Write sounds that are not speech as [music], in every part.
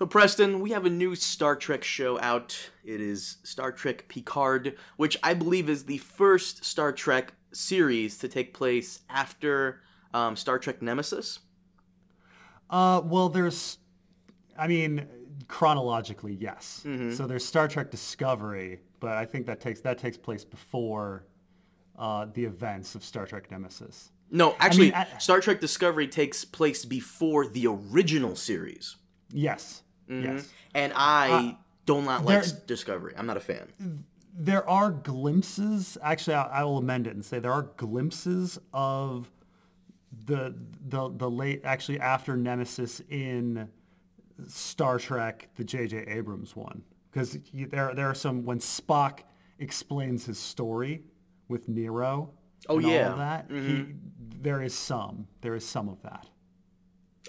So, Preston, we have a new Star Trek show out. It is Star Trek Picard, which I believe is the first Star Trek series to take place after um, Star Trek Nemesis. Uh, well, there's, I mean, chronologically, yes. Mm-hmm. So there's Star Trek Discovery, but I think that takes that takes place before uh, the events of Star Trek Nemesis. No, actually, mean, I- Star Trek Discovery takes place before the original series. Yes. Mhm. Yes. And I do not like there- Discovery. I'm not a fan. There are glimpses. Actually, I, I will amend it and say there are glimpses of the the the late actually after Nemesis in Star Trek, the J.J. Abrams one, because there there are some when Spock explains his story with Nero. Oh, and all yeah. of that. He, there is some. There is some of that.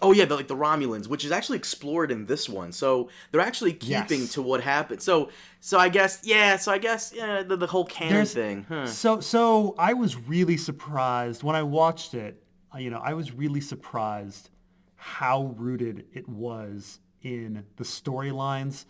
Oh yeah, the, like the Romulans, which is actually explored in this one. So they're actually keeping Yes. to what happened. So so I guess yeah. So I guess yeah, the, the whole canon There's- thing. Huh. So so I was really surprised when I watched it. uh, You know, I was really surprised how rooted it was in the storylines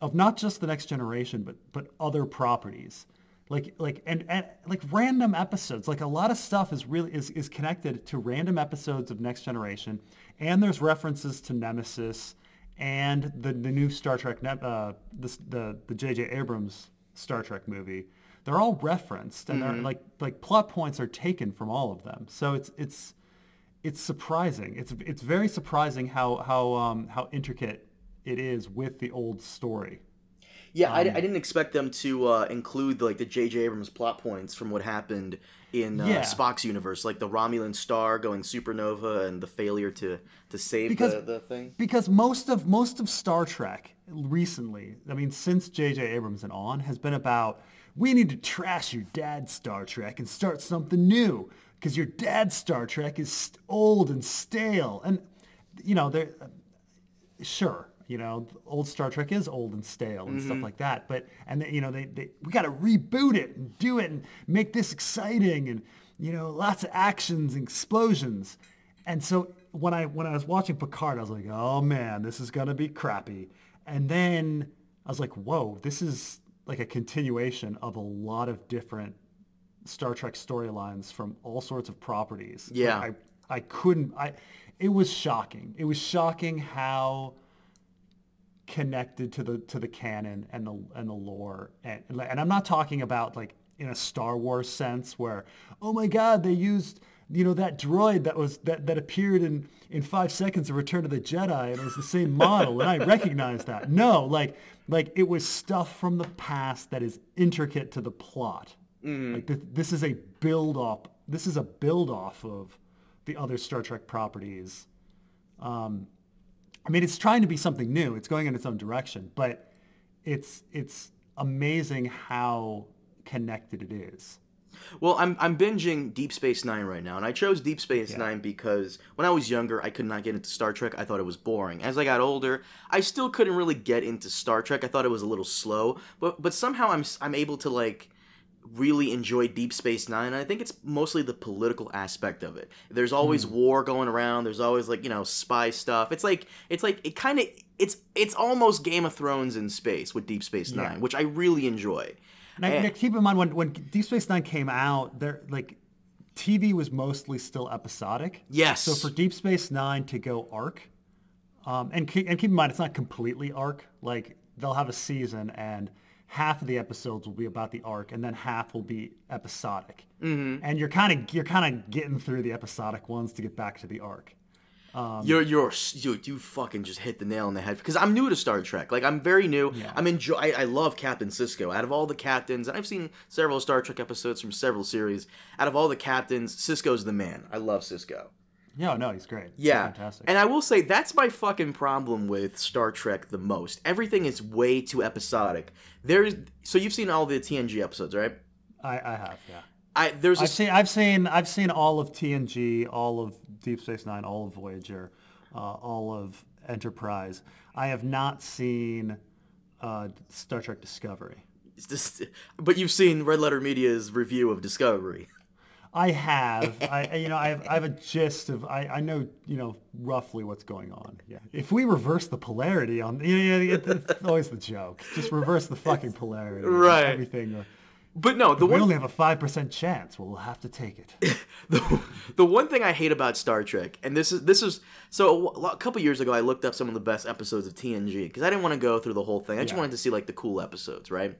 of not just the next generation, but but other properties. Like like and, and like random episodes. Like a lot of stuff is really is, is connected to random episodes of Next Generation, and there's references to Nemesis and the the new Star Trek uh, the the the J.J. Abrams Star Trek movie. They're all referenced, and they're like like plot points are taken from all of them. So it's it's it's surprising. It's it's very surprising how how um, how intricate it is with the old story. Yeah, I, Um, I didn't expect them to uh, include like the J.J. Abrams plot points from what happened in uh, Yeah. Spock's universe, like the Romulan star going supernova and the failure to to save Because- the, the thing. because most of most of Star Trek recently, I mean, since J.J. Abrams and on, has been about we need to trash your dad's Star Trek and start something new because your dad's Star Trek is st- old and stale, and you know, they're sure. You know, old Star Trek is old and stale and stuff mm-hmm. like that. But and they, you know, they, they we got to reboot it and do it and make this exciting and you know, lots of actions and explosions. And so when I when I was watching Picard, I was like, oh man, this is gonna be crappy. And then I was like, whoa, this is like a continuation of a lot of different Star Trek storylines from all sorts of properties. Like, Yeah. I I couldn't I it was shocking. It was shocking how connected to the to the canon and the and the lore. And and I'm not talking about like in a Star Wars sense where oh my god they used you know that droid that was that that appeared in in 5 seconds of Return of the Jedi and it was the same [laughs] model and I recognize that. No like like it was stuff from the past that is intricate to the plot. Like th- this is a build up this is a build off of the other Star Trek properties. Um, I mean, it's trying to be something new. It's going in its own direction, but it's it's amazing how connected it is. Well, I'm I'm binging Deep Space Nine right now, and I chose Deep Space Yeah. Nine because when I was younger, I could not get into Star Trek. I thought it was boring. As I got older, I still couldn't really get into Star Trek. I thought it was a little slow, but but somehow I'm I'm able to like really enjoy Deep Space Nine. And I think it's mostly the political aspect of it. There's always war going around. There's always like you know spy stuff. It's like it's like it kind of it's it's almost Game of Thrones in space with Deep Space Yeah. Nine, which I really enjoy. And And- now keep in mind when when Deep Space Nine came out, there like TV was mostly still episodic. Yes. So for Deep Space Nine to go arc, um, and keep, and keep in mind it's not completely arc. Like they'll have a season and half of the episodes will be about the arc and then half will be episodic. Mm-hmm. And you're kind of you're kind of getting through the episodic ones to get back to the arc. you're you're you, you fucking just hit the nail on the head because I'm new to Star Trek. Like I'm very new. Yeah. I'm enjoy. I, I love Captain Sisko. Out of all the captains, and I've seen several Star Trek episodes from several series. Out of all the captains, Sisko's the man. I love Cisco. No, no, he's great. He's Yeah, fantastic. and I will say that's my fucking problem with Star Trek the most. Everything is way too episodic. There's so you've seen all the TNG episodes, right? I, I have, yeah. I there's a I've seen, I've seen, I've seen all of TNG, all of Deep Space Nine, all of Voyager, uh, all of Enterprise. I have not seen uh, Star Trek Discovery. just, but you've seen Red Letter Media's review of Discovery. [laughs] I have. [laughs] I you know I have, I have a gist of I, I know you know roughly what's going on. Yeah. If we reverse the polarity on yeah, yeah, yeah it's always the joke. Just reverse the fucking polarity. Right. Everything. uh, But no, the We one only have a five percent chance. Well, we'll have to take it. [laughs] the, the one thing I hate about Star Trek, and this is this is so a, a couple years ago, I looked up some of the best episodes of TNG because I didn't want to go through the whole thing. I just Yeah. wanted to see like the cool episodes, right?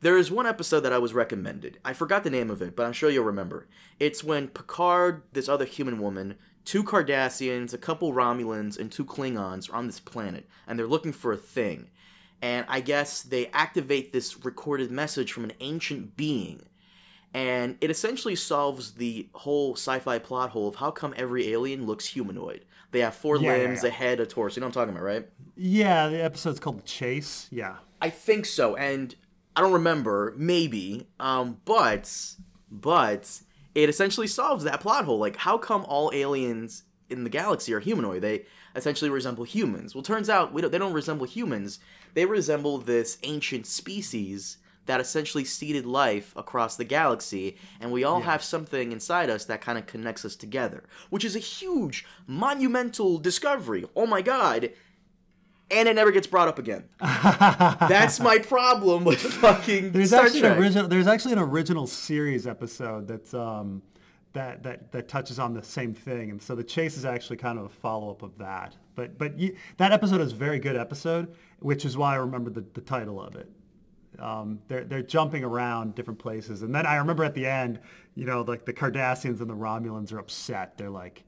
There is one episode that I was recommended. I forgot the name of it, but I'm sure you'll remember. It's when Picard, this other human woman, two Cardassians, a couple Romulans, and two Klingons are on this planet, and they're looking for a thing. And I guess they activate this recorded message from an ancient being and it essentially solves the whole sci-fi plot hole of how come every alien looks humanoid. They have four Yeah, yeah, limbs, yeah. a head, a torso. You know what I'm talking about, right? Yeah, the episode's called The Chase. Yeah. I think so, and I don't remember, maybe, um, but but it essentially solves that plot hole. Like, how come all aliens in the galaxy are humanoid? They essentially resemble humans. Well, turns out we don't, they don't resemble humans. They resemble this ancient species that essentially seeded life across the galaxy, and we all have something inside us that kind of connects us together, which is a huge, monumental discovery. Oh my god! And it never gets brought up again. [laughs] That's my problem with fucking There's Star actually Trek. an original. There's actually an original series episode that's um, that that that touches on the same thing, and so the chase is actually kind of a follow up of that. But but you, that episode is a very good episode, which is why I remember the, the title of it. Um, they're they're jumping around different places, and then I remember at the end, you know, like the Cardassians and the Romulans are upset. They're like,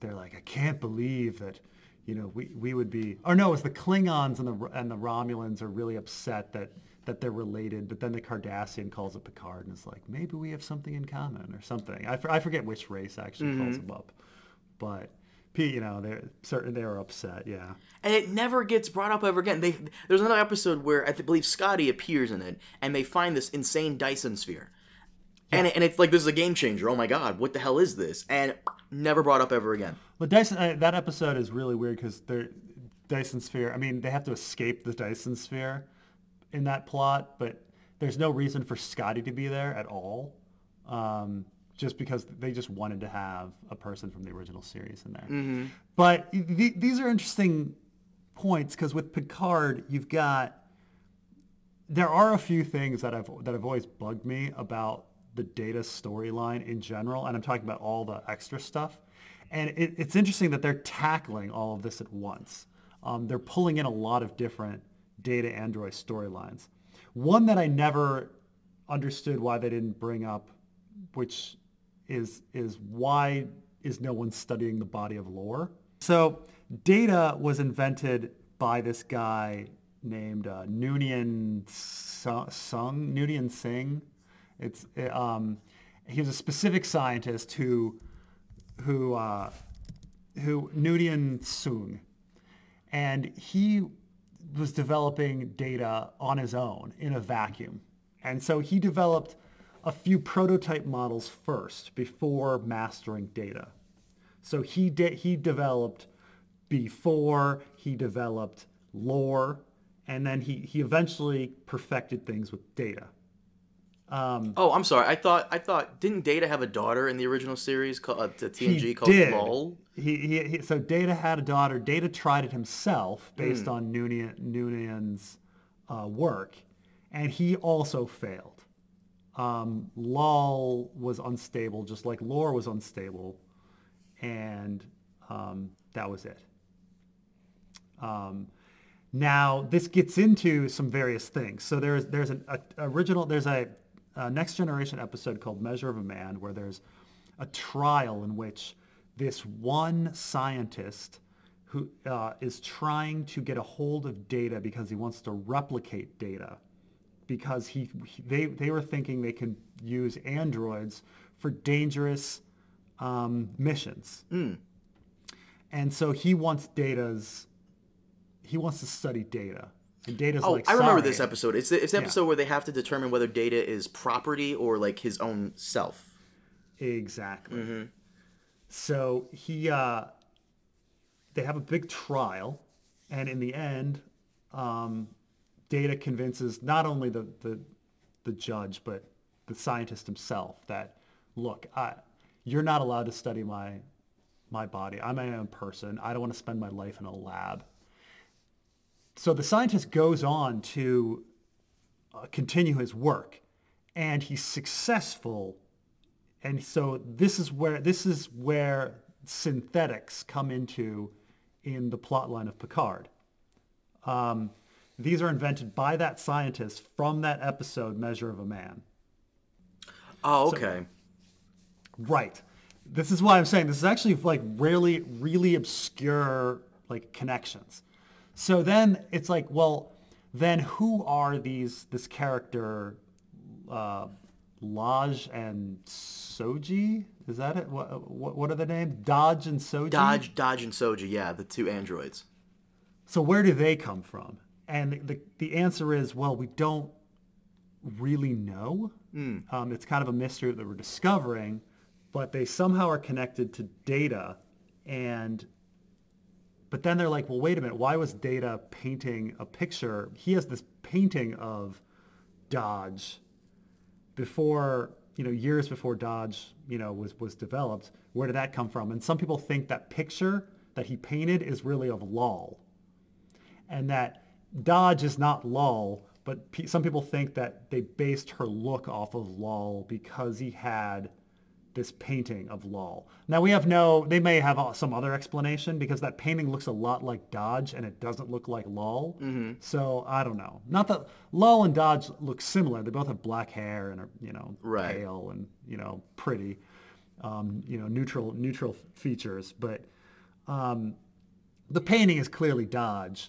they're like, I can't believe that, you know, we, we would be, or no, it's the Klingons and the and the Romulans are really upset that that they're related. But then the Cardassian calls up Picard and is like, maybe we have something in common or something. I, for- I forget which race actually calls mm-hmm. him up, but. P, you know, they're certain they were upset. Yeah, and it never gets brought up ever again. They there's another episode where I believe Scotty appears in it, and they find this insane Dyson sphere, and it, and it's like this is a game changer. Oh my god, what the hell is this? And never brought up ever again. But Dyson, uh, that episode is really weird because they're Dyson sphere. I mean, they have to escape the Dyson sphere in that plot, but there's no reason for Scotty to be there at all. Um, just because they just wanted to have a person from the original series in there. But th- these are interesting points because with Picard, you've got there are a few things that have that have always bugged me about the data storyline in general, and I'm talking about all the extra stuff. And it, it's interesting that they're tackling all of this at once. Um, they're pulling in a lot of different data android storylines. One that I never understood why they didn't bring up, which is is why is no one studying the body of lore? So data was invented by this guy named uh, Noonien Soong, Noonien Singh. It's um, he was a specific scientist who who uh, who Noonien Soong, and he was developing data on his own in a vacuum. And so he developed a few prototype models first before mastering data. So he did he developed before he developed lore and then he, he eventually perfected things with data. Oh, I'm sorry. I thought I thought didn't Data have a daughter in the original series called uh, TNG called did. Lal? He, he, he, so Data had a daughter. Data tried it himself based on Noonien, Noonien's uh, work, and he also failed. Um, Lal was unstable, just like Lore was unstable, and um, that was it. Um, now this gets into some various things. So there's there's an a, original there's a, a next generation episode called Measure of a Man where there's a trial in which this one scientist who uh, is trying to get a hold of data because he wants to replicate data because he, he- they they were thinking they could use androids for dangerous um, missions. And so he wants data's he wants to study data. And data's Oh, like I remember this episode. It's the, it's the episode where they have to determine whether Data is property or like his own self. Exactly. So he, uh, they have a big trial, and in the end, um, Data convinces not only the, the the judge but the scientist himself that look, I, you're not allowed to study my my body. I'm my own person. I don't want to spend my life in a lab. So the scientist goes on to uh, continue his work, and he's successful. And so this is where this is where synthetics come into in the plotline of Picard. Um, these are invented by that scientist from that episode, Measure of a Man. Oh, okay. Right. This is why I'm saying this is actually like really, really obscure like connections. So then it's like, well, then who are these this character, uh, Dahj and Soji? Is that it? What, what what are the names? Dahj and Soji. Dahj, Dahj, and Soji. Yeah, the two androids. So where do they come from? And the the answer is, well, we don't really know. Um, it's kind of a mystery that we're discovering, but they somehow are connected to Data, and but then they're like, well, wait a minute, why was Data painting a picture? He has this painting of Dahj before you know years before Dahj you know was was developed. Where did that come from? And some people think that picture that he painted is really of Lal, and that Dahj is not Lal, but some people think that they based her look off of Lal because he had this painting of Lal. Now we have no, they may have uh, some other explanation because that painting looks a lot like Dahj and it doesn't look like Lal. So I don't know. Not that Lal and Dahj look similar. They both have black hair and are, you know, Right. pale and, you know, pretty, um, you know, neutral, neutral features. But um, the painting is clearly Dahj.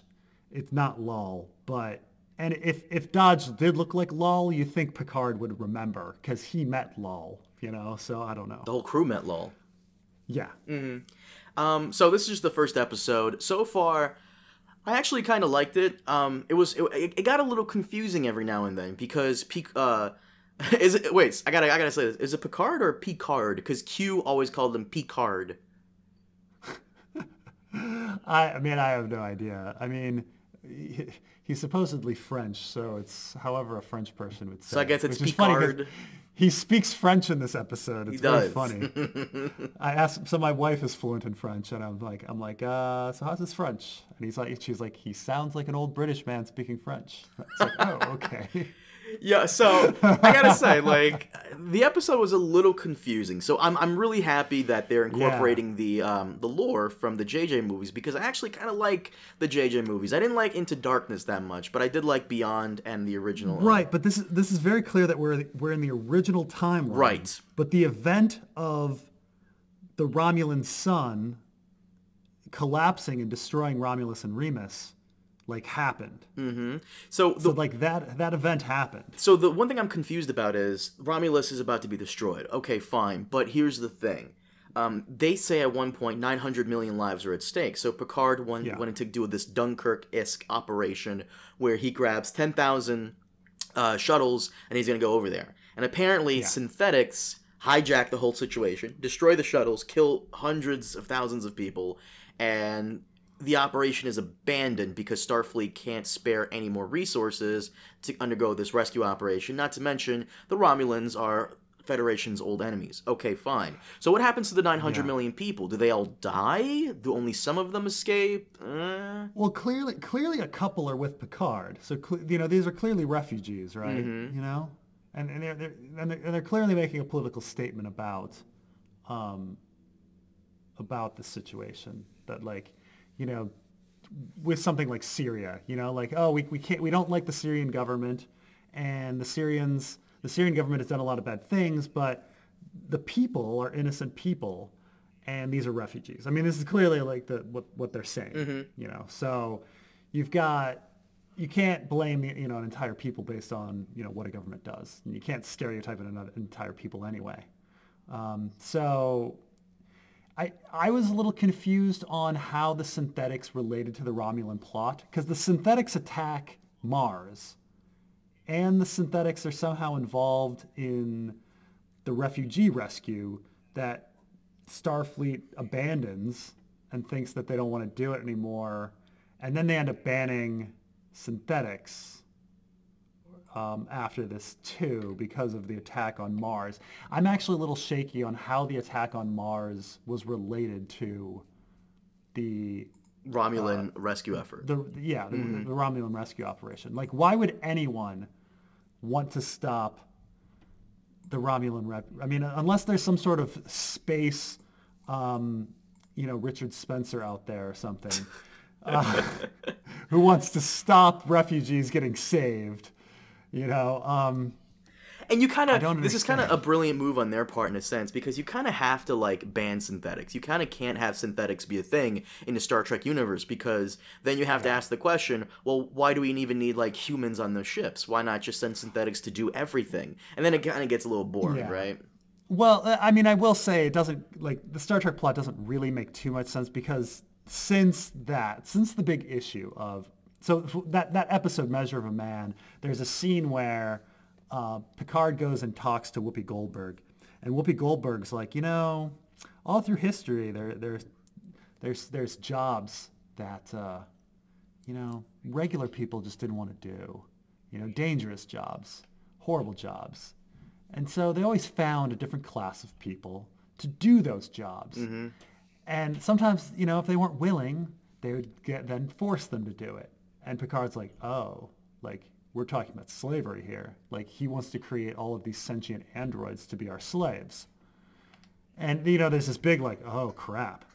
It's not Lal, but and if if Dahj did look like Lal, you think Picard would remember because he met Lal, you know. So I don't know. The whole crew met Lal. Yeah, Um, so this is just the first episode. So far, I actually kind of liked it. Um, it was it, it got a little confusing every now and then because P uh [laughs] is it wait I gotta I gotta say this is it Picard or Picard because Q always called him Picard. [laughs] I, I mean I have no idea. I mean. He, he's supposedly French, so it's however a French person would say. So I guess it's which is funny 'cause Picard. He speaks French in this episode. It's very funny. [laughs] I asked, so my wife is fluent in French, and I'm like, I'm like, uh, so how's his French? And he's like, she's like, he sounds like an old British man speaking French. It's like, oh, okay. [laughs] Yeah, so I gotta say, like, the episode was a little confusing. So I'm I'm really happy that they're incorporating the um the lore from the JJ movies because I actually kind of like the JJ movies. I didn't like Into Darkness that much, but I did like Beyond and the original. Right, but this is this is very clear that we're we're in the original timeline. Right. But the event of the Romulan sun collapsing and destroying Romulus and Remus, like happened. So the So like that that event happened. So the one thing I'm confused about is Romulus is about to be destroyed. Okay, fine, but here's the thing. Um, they say at one point 900 million lives are at stake. So Picard went, Yeah. went to do this Dunkirk-esque operation where he grabs 10,000 uh, shuttles and he's going to go over there. And apparently synthetics hijack the whole situation, destroy the shuttles, kill hundreds of thousands of people, and the operation is abandoned because Starfleet can't spare any more resources to undergo this rescue operation. Not to mention, the Romulans are Federation's old enemies. Okay, fine. So what happens to the nine hundred million people? Do they all die? Do only some of them escape? Uh, Well, clearly, clearly, a couple are with Picard. So you know, these are clearly refugees, right? Mm-hmm. You know, and and they're, they're and they're and they're clearly making a political statement about, um, about the situation that like, you know, with something like Syria, you know, like oh we we can't we don't like the Syrian government, and the Syrians the Syrian government has done a lot of bad things, but the people are innocent people and these are refugees. I mean, this is clearly like the what what they're saying, you know. So you've got you can't blame you know an entire people based on you know what a government does. And you can't stereotype an an entire people anyway. Um, so I I was a little confused on how the synthetics related to the Romulan plot because the synthetics attack Mars, and the synthetics are somehow involved in the refugee rescue that Starfleet abandons and thinks that they don't want to do it anymore, and then they end up banning synthetics um, after this too because of the attack on Mars. I'm actually a little shaky on how the attack on Mars was related to the Romulan rescue effort. the yeah the, the Romulan rescue operation. Like, why would anyone want to stop the Romulan rep? I mean, unless there's some sort of space, um, you know, Richard Spencer out there or something, [laughs] uh, [laughs] who wants to stop refugees getting saved. You know, um, And you kind of this is kind of a brilliant move on their part in a sense because you kind of have to like ban synthetics. You kind of can't have synthetics be a thing in the Star Trek universe because then you have to ask the question, well, why do we even need like humans on those ships? Why not just send synthetics to do everything? And then it kind of gets a little boring, Yeah. right? Well, uh, I mean, I will say it doesn't like the Star Trek plot doesn't really make too much sense because since that, since the big issue of so that that episode Measure of a Man, there's a scene where uh, Picard goes and talks to Whoopi Goldberg, and Whoopi Goldberg's like, you know, all through history, there there's there's there's jobs that uh, you know regular people just didn't want to do, you know, dangerous jobs, horrible jobs. And so they always found a different class of people to do those jobs. And sometimes, you know, if they weren't willing, they would get then force them to do it. And Picard's like, oh, like we're talking about slavery here. Like he wants to create all of these sentient androids to be our slaves. And you know, there's this big like, oh crap.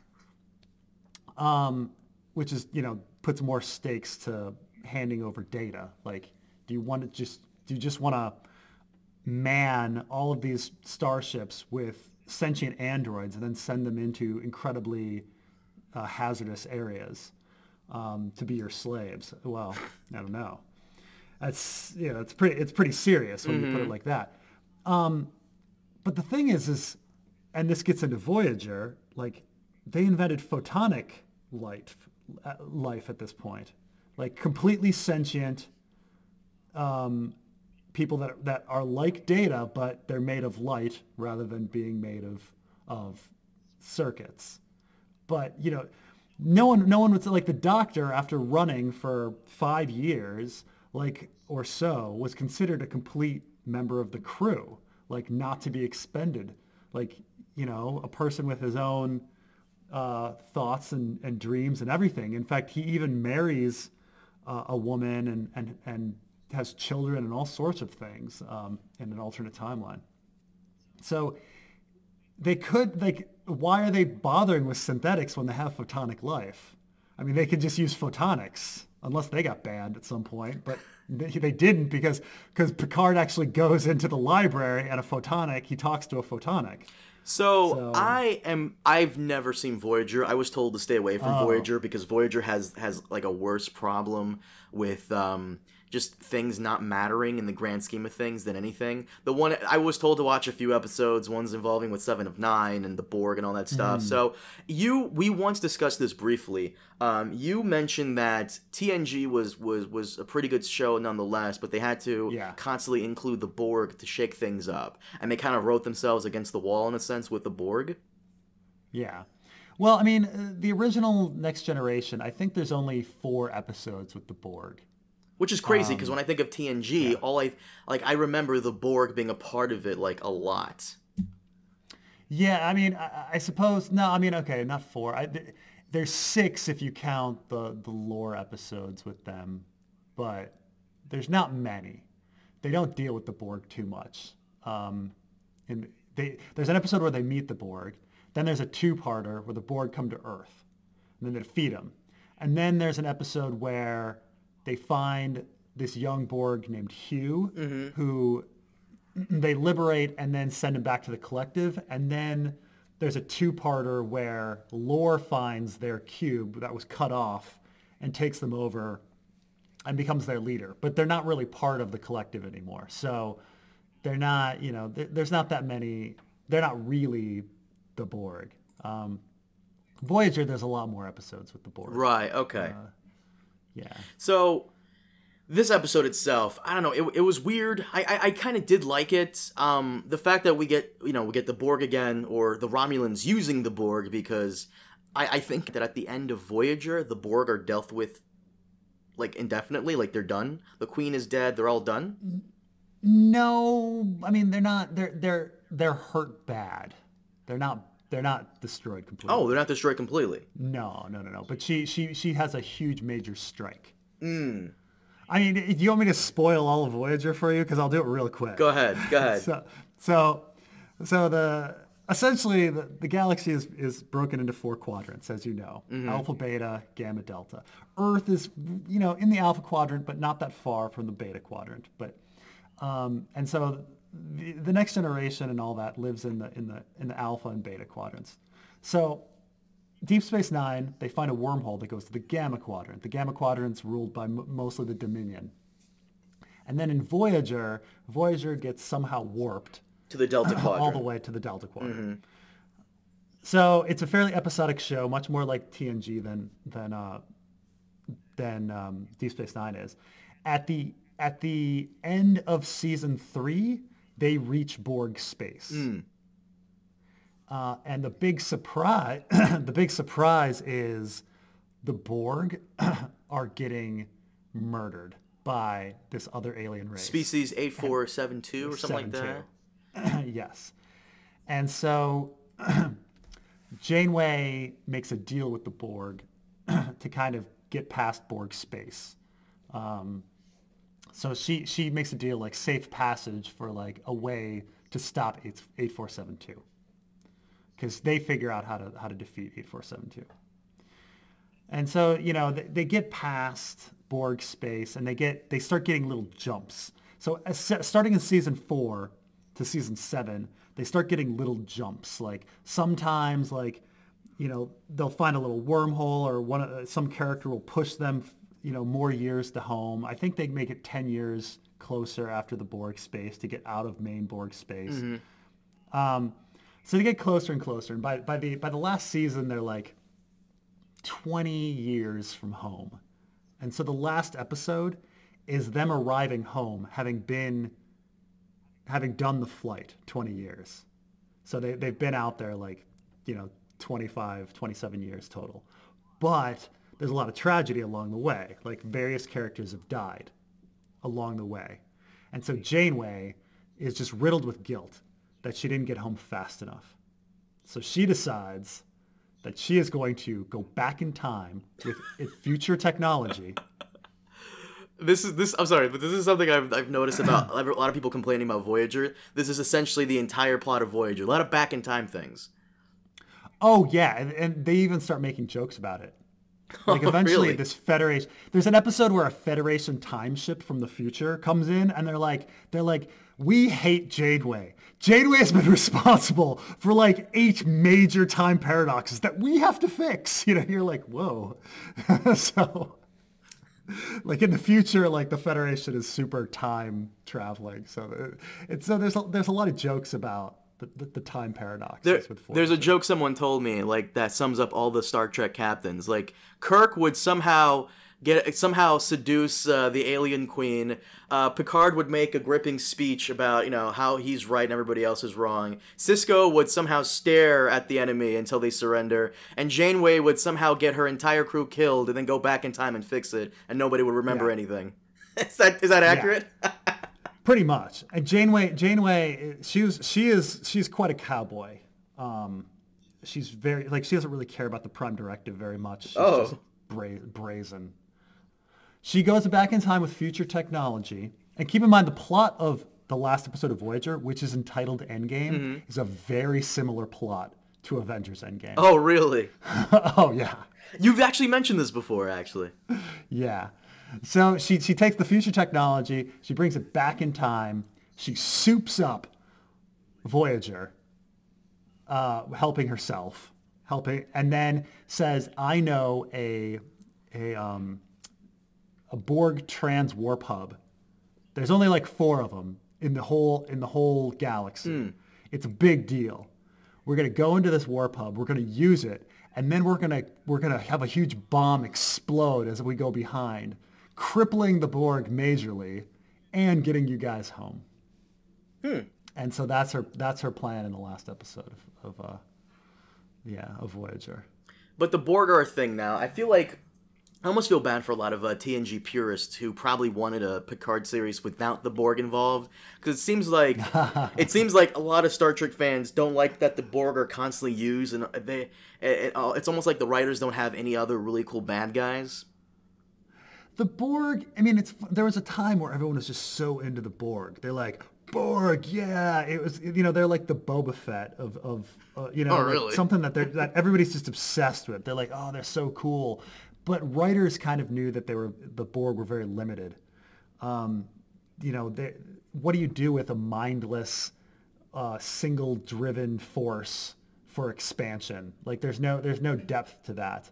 Um, which is, you know, puts more stakes to handing over data. Like, do you want to just do you just want to man all of these starships with sentient androids and then send them into incredibly uh, hazardous areas um, to be your slaves. Well, I don't know. That's you know, it's pretty it's pretty serious when you put it like that. Um, but the thing is, is and this gets into Voyager. Like they invented photonic light uh, life at this point, like completely sentient um, people that that are like data, but they're made of light rather than being made of of circuits. But you know, no one no one would say like the doctor after running for five years, like or so, was considered a complete member of the crew, like not to be expended, like you know, a person with his own uh, thoughts and, and dreams and everything. In fact, he even marries uh, a woman and, and, and has children and all sorts of things um, in an alternate timeline. So they could, like, why are they bothering with synthetics when they have photonic life? I mean, they could just use photonics, unless they got banned at some point, but they, they didn't because because Picard actually goes into the library and a photonic, he talks to a photonic. So, So- I am I've never seen Voyager. I was told to stay away from Oh. Voyager because Voyager has has like a worse problem with um just things not mattering in the grand scheme of things than anything. The one I was told to watch a few episodes, ones involving with Seven of Nine and the Borg and all that stuff. Hmm. So you we once discussed this briefly. Um, you mentioned that TNG was was was a pretty good show nonetheless, but they had to Yeah. constantly include the Borg to shake things up, and they kind of wrote themselves against the wall in a sense with the Borg. Yeah. Well, I mean, uh, the original Next Generation, I think there's only four episodes with the Borg. Which is crazy Um, because when I think of TNG, all I like I remember the Borg being a part of it like a lot. Yeah, I mean, I, I suppose no. I mean, okay, not four. I, th- there's six if you count the the lore episodes with them, but there's not many. They don't deal with the Borg too much. Um, and they there's an episode where they meet the Borg. Then there's a two-parter where the Borg come to Earth, and then they defeat them. And then there's an episode where they find this young Borg named Hugh, who they liberate and then send him back to the collective. And then there's a two-parter where Lore finds their cube that was cut off and takes them over and becomes their leader. But they're not really part of the collective anymore. So they're not, you know, there- there's not that many. They're not really the Borg. Um, Voyager, there's a lot more episodes with the Borg. Right. Okay. Uh, Yeah. So this episode itself, I don't know, it, it was weird. I I, I kind of did like it. Um, the fact that we get you know we get the Borg again or the Romulans using the Borg because I I think that at the end of Voyager the Borg are dealt with like indefinitely, like they're done. The Queen is dead. They're all done. No, I mean they're not. They're they're they're hurt bad. They're not. They're not destroyed completely. Oh, they're not destroyed completely. No, no, no, no. But she she she has a huge major strike. Mm. I mean, do you want me to spoil all of Voyager for you? Because I'll do it real quick. Go ahead. Go ahead. [laughs] So, so, so the essentially the, the galaxy is, is broken into four quadrants, as you know, alpha, beta, gamma, delta. Earth is, you know, in the alpha quadrant, but not that far from the beta quadrant. But um, and so the, the next generation and all that lives in the in the in the alpha and beta quadrants. So Deep Space Nine, they find a wormhole that goes to the Gamma Quadrant. The Gamma Quadrant's ruled by m- mostly the Dominion. And then in Voyager, Voyager gets somehow warped to the Delta [clears throat] Quadrant. all the way to the Delta Quadrant. So it's a fairly episodic show, much more like TNG than than uh, than um, Deep Space Nine is. At the at the end of season three, they reach Borg space. Uh, and the big surprise, [clears throat] the big surprise is the Borg [clears throat] are getting murdered by this other alien race. Species 8472 or something like that. [clears throat] yes. And so Janeway makes a deal with the Borg to kind of get past Borg space. Um, so she, she makes a deal like safe passage for like a way to stop 8, 8472 because they figure out how to, how to defeat 8472. And so, you know, they, they get past Borg space and they get they start getting little jumps. So starting in season four to season seven, they start getting little jumps. Like sometimes, like you know, they'll find a little wormhole or one uh, some character will push them, you know, more years to home. I think they make it ten years closer after the Borg space to get out of main Borg space. Um, so they get closer and closer, and by by the by the last season, they're like 20 years from home. And so the last episode is them arriving home, having been, having done the flight 20 years. So they, they've been out there like, you know, 25, 27 years total. But there's a lot of tragedy along the way. Like various characters have died along the way. And so Janeway is just riddled with guilt that she didn't get home fast enough. So she decides that she is going to go back in time with future technology. [laughs] This is this. I'm sorry, but this is something I've, I've noticed about a lot of people complaining about Voyager. This is essentially the entire plot of Voyager. A lot of back in time things. Oh yeah, and, and they even start making jokes about it. [laughs] Like eventually, really? this Federation. There's an episode where a Federation time ship from the future comes in, and they're like, they're like, we hate Janeway. Janeway has been [laughs] responsible for like eight major time paradoxes that we have to fix. [laughs] You know, you're like, whoa. so, like in the future, like the Federation is super time traveling. So uh, it's so there's a, there's a lot of jokes about the, the, the time paradox. There, there's a joke someone told me like that sums up all the Star Trek captains. Like Kirk would somehow get somehow seduce uh, the alien queen. Uh, Picard would make a gripping speech about you know how he's right and everybody else is wrong. Sisko would somehow stare at the enemy until they surrender, and Janeway would somehow get her entire crew killed and then go back in time and fix it, and nobody would remember Yeah. anything. [laughs] is that is that accurate? [laughs] Pretty much. And Janeway, Janeway, she was, she is, she's quite a cowboy. Um, she's very like she doesn't really care about the Prime Directive very much. She's Oh. just bra- brazen. She goes back in time with future technology, and keep in mind the plot of the last episode of Voyager, which is entitled Endgame, is a very similar plot to Avengers Endgame. oh, really? [laughs] oh yeah. You've actually mentioned this before, actually. Yeah. So she, she takes the future technology, she brings it back in time, she soups up Voyager, uh, helping herself, helping, and then says, I know a, a, um, a Borg trans warp hub. There's only like four of them in the whole, in the whole galaxy. It's a big deal. We're going to go into this warp hub. We're going to use it. And then we're going to, we're going to have a huge bomb explode as we go behind, crippling the Borg majorly and getting you guys home. And so that's her, that's her plan in the last episode of, of uh, yeah, of Voyager. But the Borg are a thing now. I feel like I almost feel bad for a lot of uh, TNG purists who probably wanted a Picard series without the Borg involved, because it seems like [laughs] it seems like a lot of Star Trek fans don't like that the Borg are constantly used, and they it, it, it's almost like the writers don't have any other really cool bad guys. The Borg, I mean, it's there was a time where everyone was just so into the Borg. They're like, Borg, yeah. It was, you know, they're like the Boba Fett of, of uh, you know, Oh, like something that they're that everybody's just obsessed with. They're like, oh, they're so cool. But writers kind of knew that they were the Borg were very limited. Um, you know, they, what do you do with a mindless, uh, single-driven force for expansion? Like, there's no there's no depth to that.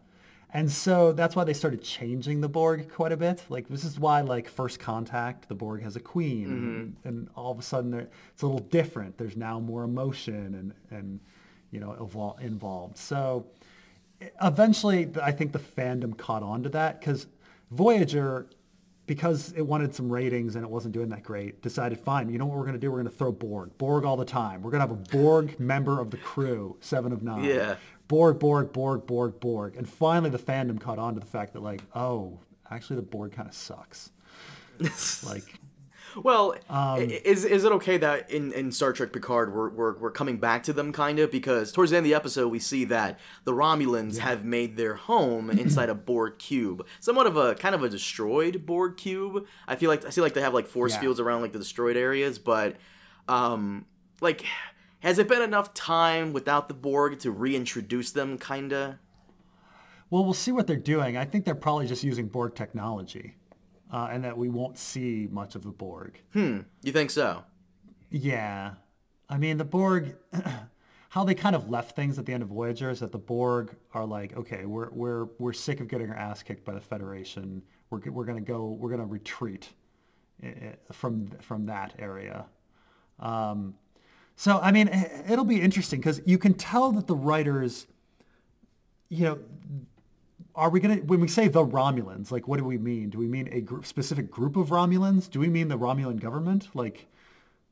And so that's why they started changing the Borg quite a bit. Like this is why, like First Contact, the Borg has a queen, and, mm-hmm. and all of a sudden it's a little different. There's now more emotion and and you know evol- involved. So eventually, I think the fandom caught on to that because Voyager, because it wanted some ratings and it wasn't doing that great, decided, fine, you know what we're going to do? We're going to throw Borg, Borg all the time. We're going to have a Borg member of the crew, Seven of Nine. Yeah. Borg, Borg, Borg, Borg, Borg. And finally the fandom caught on to the fact that like, oh, actually the Borg kind of sucks. [laughs] Like, Well, Um, is is it okay that in, in Star Trek Picard we're, we're, we're coming back to them kind of because towards the end of the episode we see that the Romulans have made their home [clears throat] inside a Borg cube, somewhat of a kind of a destroyed Borg cube. I feel like I feel like they have like force Yeah. fields around like the destroyed areas, but um, like has it been enough time without the Borg to reintroduce them, kinda? well, we'll see what they're doing. I think they're probably just using Borg technology uh, and that we won't see much of the Borg. Hmm. You think so? Yeah. I mean, the Borg, [clears throat] how they kind of left things at the end of Voyager is that the Borg are like, okay, we're, we're, we're sick of getting our ass kicked by the Federation. We're, we're going to go, we're going to retreat i- i- from, from that area. Um, so, I mean, it'll be interesting because you can tell that the writers, you know, are we going to, when we say the Romulans, like what do we mean? Do we mean a group, specific group of Romulans? Do we mean the Romulan government? Like,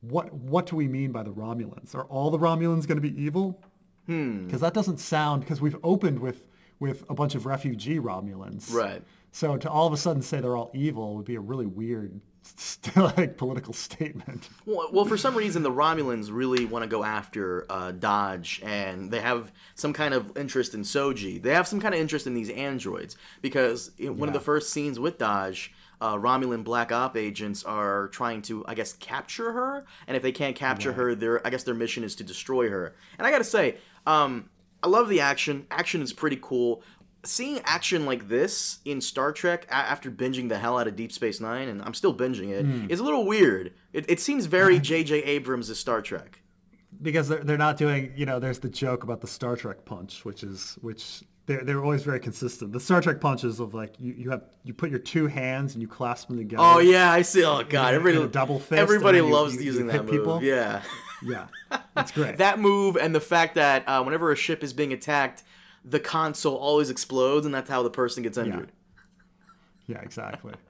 what what do we mean by the Romulans? Are all the Romulans going to be evil? Hmm. Because that doesn't sound. Because we've opened with with a bunch of refugee Romulans, Right. So to all of a sudden say they're all evil would be a really weird, [laughs] like political statement. Well, well, for some reason, the Romulans really want to go after uh, Dahj, and they have some kind of interest in Soji. They have some kind of interest in these androids because in one of the first scenes with Dahj, uh, Romulan Black Op agents are trying to, I guess, capture her. And if they can't capture her, their I guess their mission is to destroy her. And I gotta say, um, I love the action. Action is pretty cool. Seeing action like this in Star Trek a- after binging the hell out of Deep Space Nine, and I'm still binging it, it, is a little weird. It, it seems very [laughs] J.J. Abrams' Star Trek. because they're, they're not doing you know there's the joke about the star trek punch which is which they're, they're always very consistent the star trek punches of like you, you have you put your two hands and you clasp them together Oh yeah, I see. Oh god, everybody, double fist, everybody then you- loves you- using that move. people? Yeah, yeah that's great [laughs] that move and the fact that uh, whenever a ship is being attacked, the console always explodes, and that's how the person gets injured. yeah exactly. [laughs]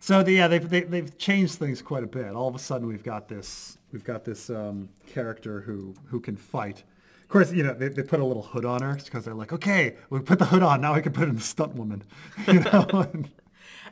So the, yeah they've, they, they've changed things quite a bit. All of a sudden we've got this we've got this um, character who who can fight. Of course you know they, they put a little hood on her because they're like okay we put the hood on. Now we can put in the stunt woman. [laughs] You know [laughs]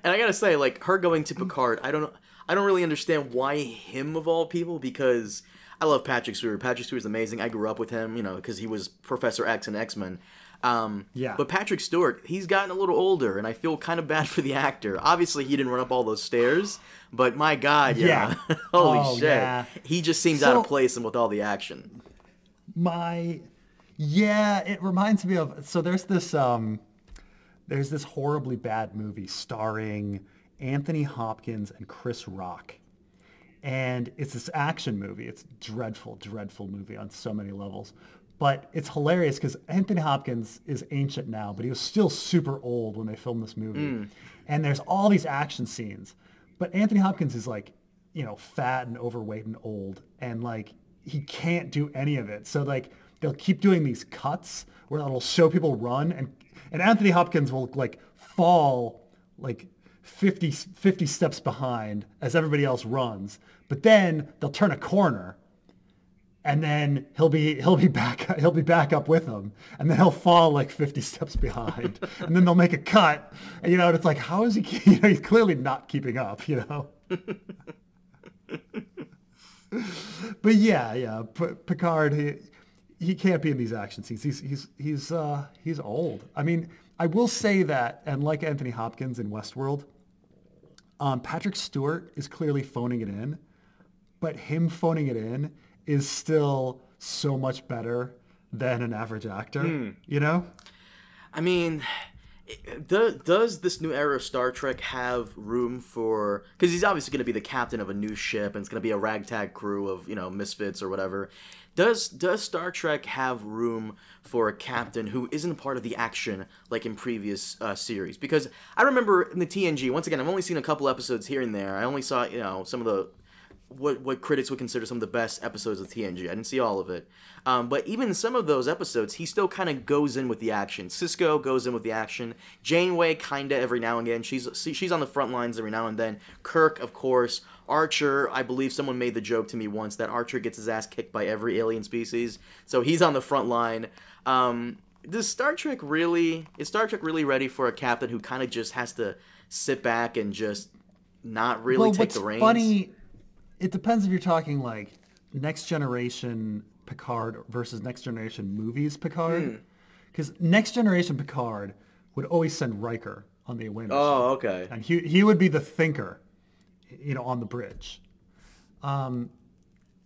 And I gotta say, like her going to Picard, I don't, I don't really understand why him of all people because I love Patrick Stewart. Patrick Stewart's amazing. I grew up with him, you know, because he was Professor X in X Men. Um, Yeah. But Patrick Stewart, he's gotten a little older, and I feel kind of bad for the actor. Obviously, he didn't run up all those stairs, but my God, yeah, Yeah. [laughs] holy Oh, shit, yeah. he just seems out of place and with all the action. my yeah it reminds me of so there's this um there's this horribly bad movie starring anthony hopkins and chris rock and it's this action movie. It's dreadful dreadful movie on so many levels. But it's hilarious because anthony hopkins is ancient now but he was still super old when they filmed this movie. Hmm. And there's all these action scenes. But anthony hopkins is like you know fat and overweight and old and like he can't do any of it. So like they'll keep doing these cuts where it'll show people run and and anthony hopkins will like fall like 50, 50 steps behind as everybody else runs but then they'll turn a corner and then he'll be he'll be back [laughs] he'll be back up with them and then he'll fall like 50 steps behind, [laughs] and then they'll make a cut, and you know, and it's like, how is he? [laughs] You know, he's clearly not keeping up, you know. but yeah, yeah, P- Picard, he he can't be in these action scenes. He's he's he's uh, he's old. I mean, I will say that, and like Anthony Hopkins in Westworld, um, Patrick Stewart is clearly phoning it in, but him phoning it in is still so much better than an average actor. You know? I mean, does, does this new era of Star Trek have room for? Because he's obviously going to be the captain of a new ship, and it's going to be a ragtag crew of you know misfits or whatever. Does does Star Trek have room for a captain who isn't part of the action like in previous uh, series? Because I remember in the TNG, once again, I've only seen a couple episodes here and there. I only saw you know some of the what what critics would consider some of the best episodes of TNG. I didn't see all of it, um, but even some of those episodes, he still kind of goes in with the action. Sisko goes in with the action. Janeway kinda every now and again. She's she's on the front lines every now and then. Kirk, of course. Archer, I believe someone made the joke to me once that Archer gets his ass kicked by every alien species, so he's on the front line. Um, does Star Trek really is Star Trek really ready for a captain who kind of just has to sit back and just not really well, take the reins? funny, it depends if you're talking like next generation Picard versus next generation movies Hmm. Picard. Because next generation Picard would always send Riker on the away mission. Oh, okay. and he he would be the thinker, you know, on the bridge. Um,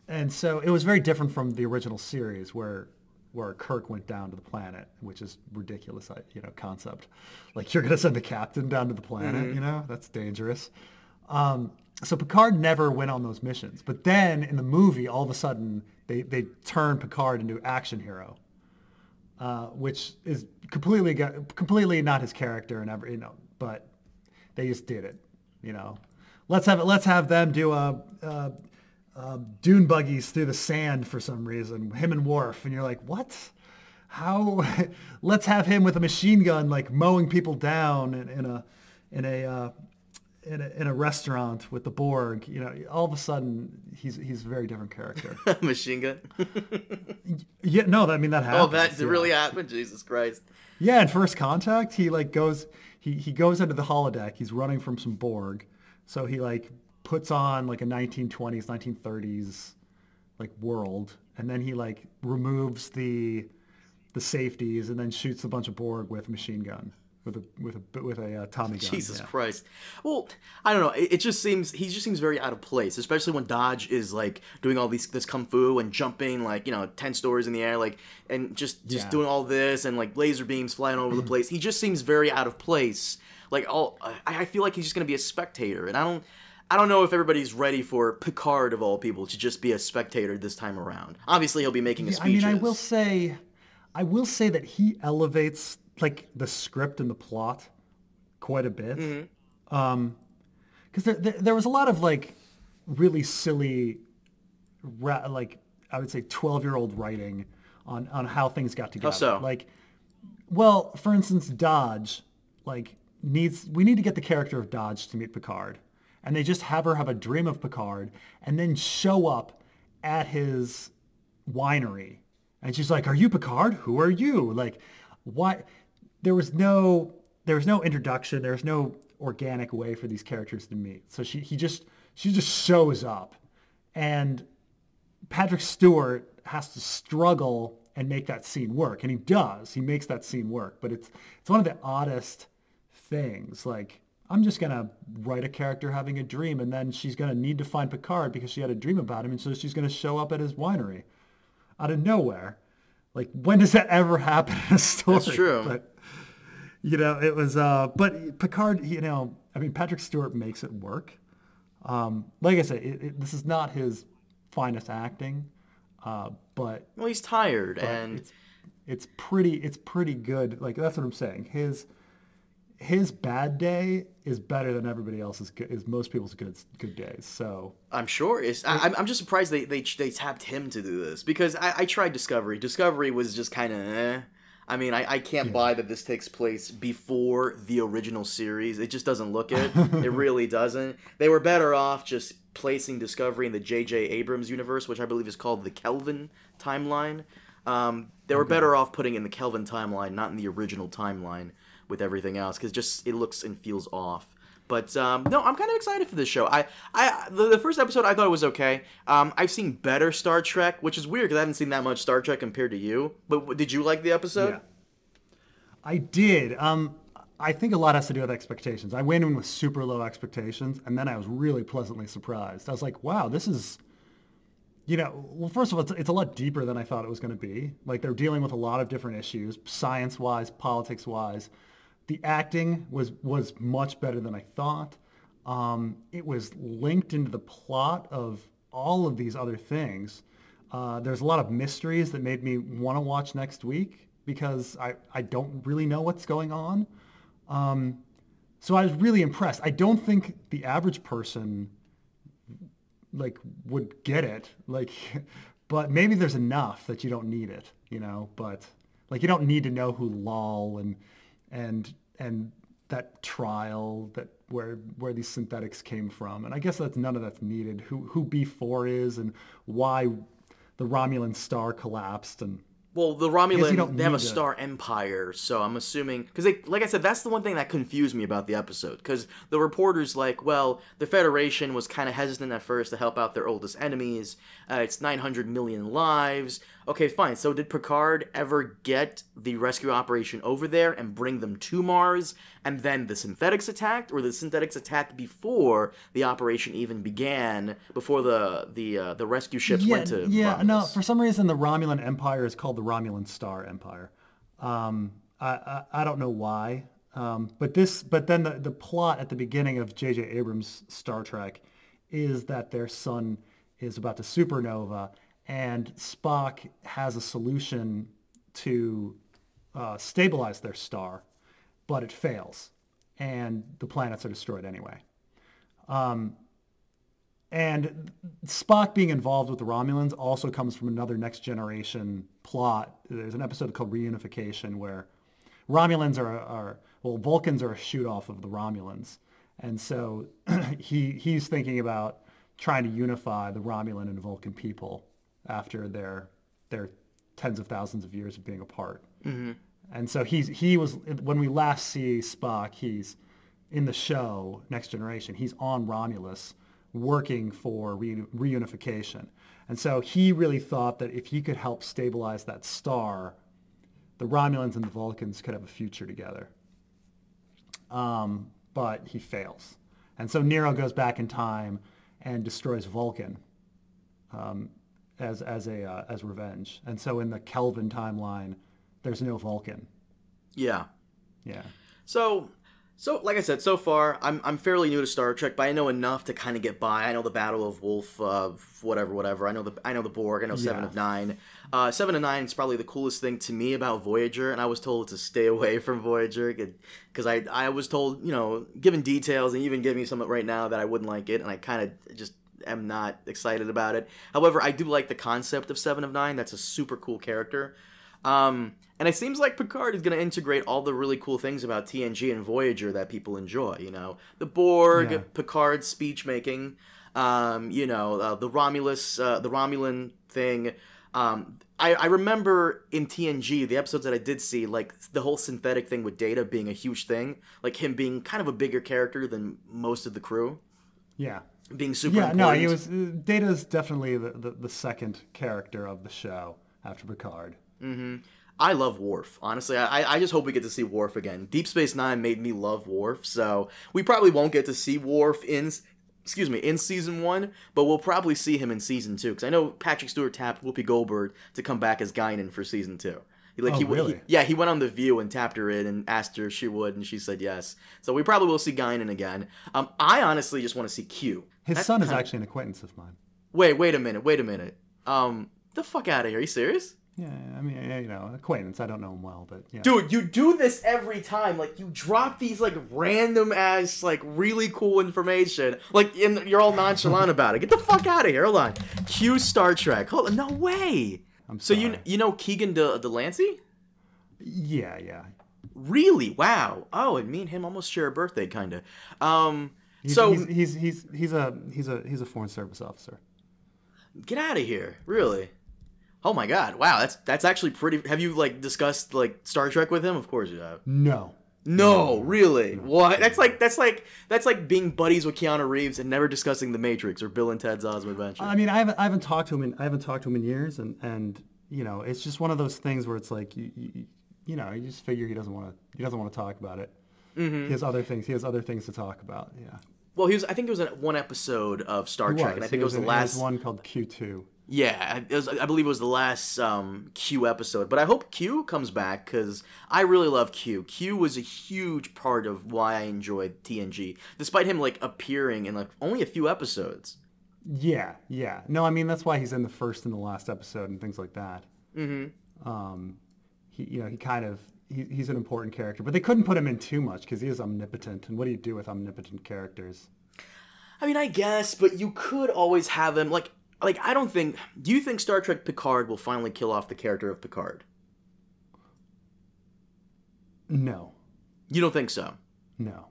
and so it was very different from the original series where where Kirk went down to the planet, which is ridiculous, I- you know, concept. Like you're gonna send the captain down to the planet, you know, that's dangerous. Um, so Picard never went on those missions, but then in the movie, all of a sudden they they turn Picard into action hero uh, which is completely completely not his character and ever you know, but they just did it, you know. Let's have it. Let's have them do a, a, a dune buggies through the sand for some reason. Him and Worf, and you're like, what? How? [laughs] let's have him with a machine gun, like mowing people down in, in a in a, uh, in a in a restaurant with the Borg. You know, all of a sudden he's he's a very different character. [laughs] Machine gun. [laughs] yeah, no, I mean that happens. oh, that yeah. really happened. Jesus Christ. Yeah, in First Contact, he like goes he he goes into the holodeck. He's running from some Borg, so he like puts on like a 1920s, 1930s like world, and then he like removes the the safeties and then shoots a bunch of Borg with a machine gun with a with a with a uh, Tommy gun. Jesus yeah. Christ. Well, I don't know. It, it just seems he just seems very out of place, especially when Dahj is like doing all these this kung fu and jumping like you know ten stories in the air, like and just just Yeah. doing all this and like laser beams flying all over the [clears throat] place. He just seems very out of place. Like all, I, I feel like he's just gonna be a spectator, and I don't. I don't know if everybody's ready for Picard of all people to just be a spectator this time around. Obviously, he'll be making a I speeches. mean, I will say, I will say that he elevates like the script and the plot quite a bit. Mm-hmm. Um, because there, there there was a lot of like really silly, ra- like I would say twelve year old writing on on how things got together. How so? Like, well, for instance, Dahj like needs we need to get the character of Dahj to meet Picard, and they just have her have a dream of Picard, and then show up at his winery, and she's like, "Are you Picard? Who are you?" Like, what? There was no there was no introduction. There was no organic way for these characters to meet. So she he just she just shows up, and Patrick Stewart has to struggle and make that scene work, and he does. He makes that scene work, but it's it's one of the oddest things. Like I'm just gonna write a character having a dream, and then she's gonna need to find Picard because she had a dream about him, and so she's gonna show up at his winery out of nowhere. Like when does that ever happen in a story? That's true. But you know, it was. Uh, but Picard, you know, I mean, Patrick Stewart makes it work. Um, like I said, it, it, this is not his finest acting, uh, but well, he's tired, and it's it's pretty it's pretty good. Like that's what I'm saying. His his bad day is better than everybody else's good, is most people's good good days. So I'm sure it's. I, I'm- I'm just surprised they, they they tapped him to do this because I, I tried Discovery. Discovery was just kind of. Eh. I mean, I, I can't buy that this takes place before the original series. It just doesn't look it. [laughs] it really doesn't. They were better off just placing Discovery in the J.J. Abrams universe, which I believe is called the Kelvin timeline. Um, they were better off putting in the Kelvin timeline, not in the original timeline with everything else, because just it looks and feels off. But um, no, I'm kind of excited for this show. I, I, the, the first episode I thought it was okay. Um, I've seen better Star Trek, which is weird because I haven't seen that much Star Trek compared to you. But did you like the episode? Yeah. I did. Um, I think a lot has to do with expectations. I went in with super low expectations, and then I was really pleasantly surprised. I was like, wow, this is, you know, well, first of all, it's, it's a lot deeper than I thought it was going to be. Like they're dealing with a lot of different issues, science-wise, politics-wise. The acting was was much better than I thought. Um, it was linked into the plot of all of these other things. Uh, there's a lot of mysteries that made me want to watch next week because I, I don't really know what's going on. Um, so I was really impressed. I don't think the average person like would get it. Like, [laughs] but maybe there's enough that you don't need it, you know. But like, you don't need to know who Lal and and and that trial that where where these synthetics came from. And I guess that's none of that's needed. Who who B4 is and why the Romulan star collapsed and Well, the Romulan they have a to- star empire, so I'm assuming because they, like I said, that's the one thing that confused me about the episode. Because the reporters like, well, the Federation was kind of hesitant at first to help out their oldest enemies. Uh, it's 900 million lives. Okay, fine. So did Picard ever get the rescue operation over there and bring them to Mars, and then the synthetics attacked, or the synthetics attacked before the operation even began, before the the uh, the rescue ships yeah, went to yeah. No, for some reason the Romulan Empire is called the Romulan Star Empire. Um, I, I I don't know why. Um, but this, but then the, the plot at the beginning of J.J. Abrams' Star Trek is that their sun is about to supernova, and Spock has a solution to uh, stabilize their star, but it fails, and the planets are destroyed anyway. And Spock being involved with the Romulans also comes from another next generation plot. There's an episode called Reunification where Romulans are, are well, Vulcans are a shoot off of the Romulans. And so [clears throat] he, he's thinking about trying to unify the Romulan and Vulcan people after their, their tens of thousands of years of being apart. And so he's, he was, when we last see Spock, he's in the show Next Generation, he's on Romulus working for re- reunification. And so he really thought that if he could help stabilize that star, the Romulans and the Vulcans could have a future together. Um, but he fails. And so Nero goes back in time and destroys Vulcan um, as, as, a, uh, as revenge. And so in the Kelvin timeline, there's no Vulcan. Yeah. Yeah. So, so like I said, so far I'm I'm fairly new to Star Trek, but I know enough to kind of get by. I know the Battle of Wolf, uh, whatever, whatever. I know the I know the Borg. I know Seven Yeah. of Nine. Uh, Seven of Nine is probably the coolest thing to me about Voyager, and I was told to stay away from Voyager because I I was told you know given details and even giving me some right now that I wouldn't like it, and I kind of just am not excited about it. However, I do like the concept of Seven of Nine. That's a super cool character. Um, and it seems like Picard is going to integrate all the really cool things about TNG and Voyager that people enjoy. You know, the Borg, Yeah. Picard's speech making, um, you know, uh, the Romulus, uh, the Romulan thing. Um, I, I remember in TNG, the episodes that I did see, like the whole synthetic thing with Data being a huge thing, like him being kind of a bigger character than most of the crew, Yeah. Being super Yeah, important. no, he was. Uh, Data's definitely the, the, the second character of the show after Picard. I love Worf. Honestly, I, I just hope we get to see Worf again. Deep Space Nine made me love Worf, so we probably won't get to see Worf in, excuse me, in season one, but we'll probably see him in season two because I know Patrick Stewart tapped Whoopi Goldberg to come back as Guinan for season two. Like Oh, he, really? he- yeah, he went on the View and tapped her in and asked her if she would, and she said yes. So we probably will see Guinan again. Um, I honestly just want to see Q. His son is actually an acquaintance of mine. Wait, wait a minute, wait a minute. Um, the fuck out of here. Are you serious? Yeah, I mean, yeah, you know, acquaintance. I don't know him well, but yeah. Dude, you do this every time. Like you drop these like random ass like really cool information. Like and you're all nonchalant [laughs] about it. Get the fuck out of here. Hold on. Q Star Trek. Hold on. No way. I'm So you you know Keegan De- Delancey? Yeah, yeah. Really? Wow. Oh, and me and him almost share a birthday, kind of. Um, He's, so he's, he's he's he's a he's a he's a foreign service officer. get out of here. Really? Oh my God! Wow, that's that's actually pretty. Have you like discussed like Star Trek with him? Of course you have. No. No, really? What? That's like that's like that's like being buddies with Keanu Reeves and never discussing The Matrix or Bill and Ted's Awesome Adventure. I mean, I haven't I haven't talked to him in I haven't talked to him in years, and and you know, it's just one of those things where it's like you you, you know, you just figure he doesn't want to he doesn't want to talk about it. Mm-hmm. He has other things. He has other things to talk about. Yeah. well, he was. I think it was in one episode of Star Trek, and I think it was the in- last. in one called Q two. Yeah, was, I believe it was the last um, Q episode. But I hope Q comes back because I really love Q. Q was a huge part of why I enjoyed TNG, despite him like appearing in like only a few episodes. Yeah, yeah. No, I mean that's why he's in the first and the last episode and things like that. Mm-hmm. Um, he you know he kind of he, he's an important character, but they couldn't put him in too much because he is omnipotent. And what do you do with omnipotent characters? I mean, I guess, but you could always have him like like I don't think. Do you think Star Trek Picard will finally kill off the character of Picard? No, You don't think so? no.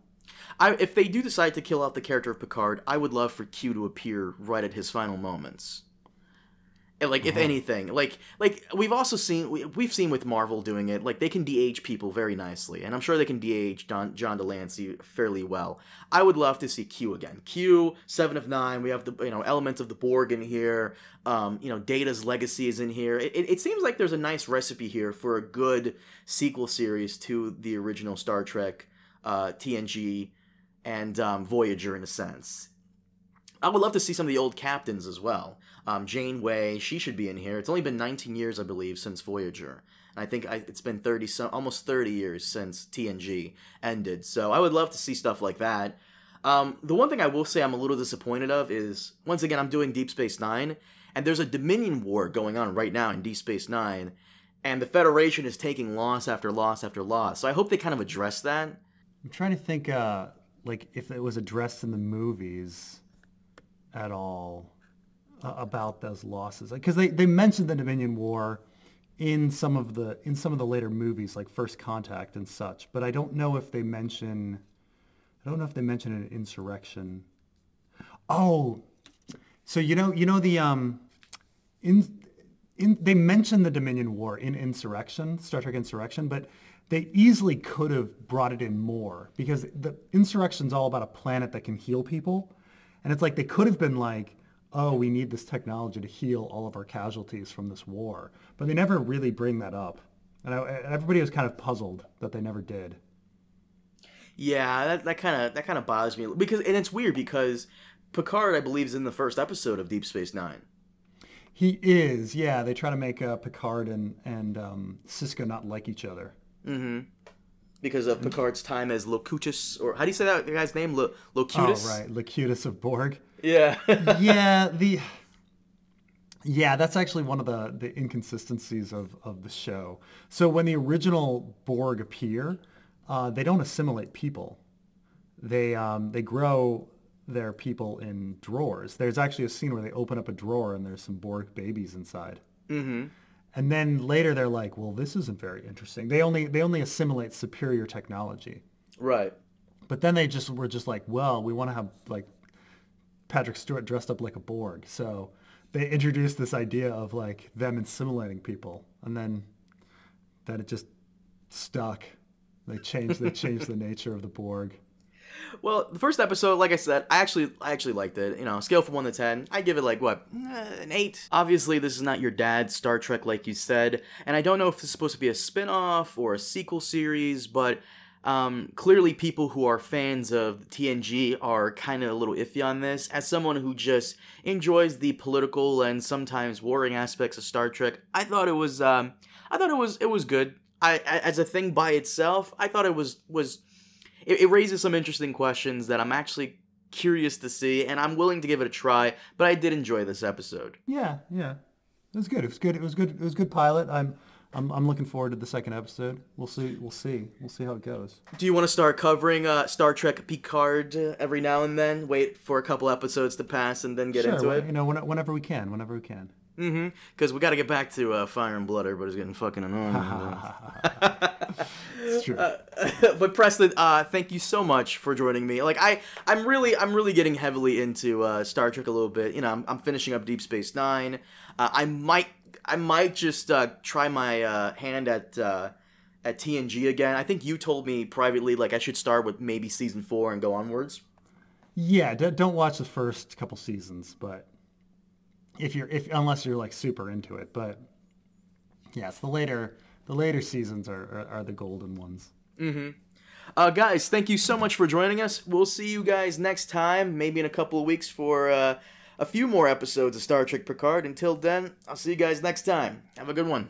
I, if they do decide to kill off the character of Picard, I would love for Q to appear right at his final moments. Like, if anything, like, like we've also seen, we, we've seen with Marvel doing it. Like, they can de-age people very nicely, and I'm sure they can de-age John, John de Lancie fairly well. I would love to see Q again. Q, Seven of Nine. We have the you know elements of the Borg in here. Um, you know, Data's legacy is in here. It, it, it seems like there's a nice recipe here for a good sequel series to the original Star Trek, uh, TNG and um, Voyager in a sense. I would love to see some of the old captains as well. Um, Janeway, she should be in here. It's only been 19 years, I believe, since Voyager. And I think I, it's been 30, so, almost 30 years since TNG ended. So I would love to see stuff like that. Um, the one thing I will say I'm a little disappointed of is, once again, I'm doing Deep Space Nine, and there's a Dominion war going on right now in Deep Space Nine, and the Federation is taking loss after loss after loss. So I hope they kind of address that. I'm trying to think, uh, like if it was addressed in the movies at all uh, about those losses, because they, they mentioned the Dominion War in some of the in some of the later movies, like First Contact and such. But I don't know if they mention, I don't know if they mention an insurrection. Oh, so you know you know the um, in in, they mention the Dominion War in Insurrection, Star Trek Insurrection, but they easily could have brought it in more because the Insurrection's all about a planet that can heal people. And it's like they could have been like, oh, we need this technology to heal all of our casualties from this war. But they never really bring that up. And I, everybody was kind of puzzled that they never did. Yeah, that that kind of that kind of bothers me because and it's weird because Picard, I believe, is in the first episode of Deep Space Nine. He is, yeah. They try to make uh, Picard and and um, Sisko not like each other. Mm-hmm. Because of Picard's time as Locutus, or how do you say that guy's name? Lo- Locutus. Oh, right, Locutus of Borg. Yeah. [laughs] yeah, the yeah, that's actually one of the the inconsistencies of of the show. So when the original Borg appear, uh, they don't assimilate people. They um, they grow their people in drawers. There's actually a scene where they open up a drawer and there's some Borg babies inside. mm-hmm. And then later they're like, well, this isn't very interesting. They only they only assimilate superior technology. Right. But then they just were just like, well, we want to have like Patrick Stewart dressed up like a Borg. So they introduced this idea of like them assimilating people, and then then it just stuck. They changed they changed the nature of the Borg. Well, the first episode, like I said, I actually I actually liked it. You know, scale from one to ten, I give it like what eh, an eight. Obviously, this is not your dad's Star Trek, like you said, and I don't know if this is supposed to be a spin-off or a sequel series, but um, clearly people who are fans of TNG are kind of a little iffy on this. As someone who just enjoys the political and sometimes warring aspects of Star Trek, I thought it was um, I thought it was it was good. I, as a thing by itself, I thought it was was it, it raises some interesting questions that I'm actually curious to see, and I'm willing to give it a try. But I did enjoy this episode. Yeah, yeah, it was good. It was good. It was good. It was good pilot. I'm. I'm, I'm looking forward to the second episode. We'll see. We'll see. We'll see how it goes. Do you want to start covering uh, Star Trek Picard uh, every now and then? Wait for a couple episodes to pass and then get sure. into well, it. You know, when, whenever we can. Whenever we can. Mm-hmm. Because we got to get back to uh, Fire and Blood. Everybody's getting fucking annoying. [laughs] [laughs] It's true. [laughs] but Preston, uh, thank you so much for joining me. Like I, I'm really, I'm really getting heavily into uh, Star Trek a little bit. You know, I'm, I'm finishing up Deep Space Nine. Uh, I might, I might just uh, try my uh, hand at uh, at TNG again. I think you told me privately like I should start with maybe season four and go onwards. yeah, d- don't watch the first couple seasons, but if you're if unless you're like super into it, but yes, the later the later seasons are are, are the golden ones. Uh, guys, thank you so much for joining us. We'll see you guys next time, maybe in a couple of weeks for uh, a few more episodes of Star Trek Picard. Until then, I'll see you guys next time. Have a good one.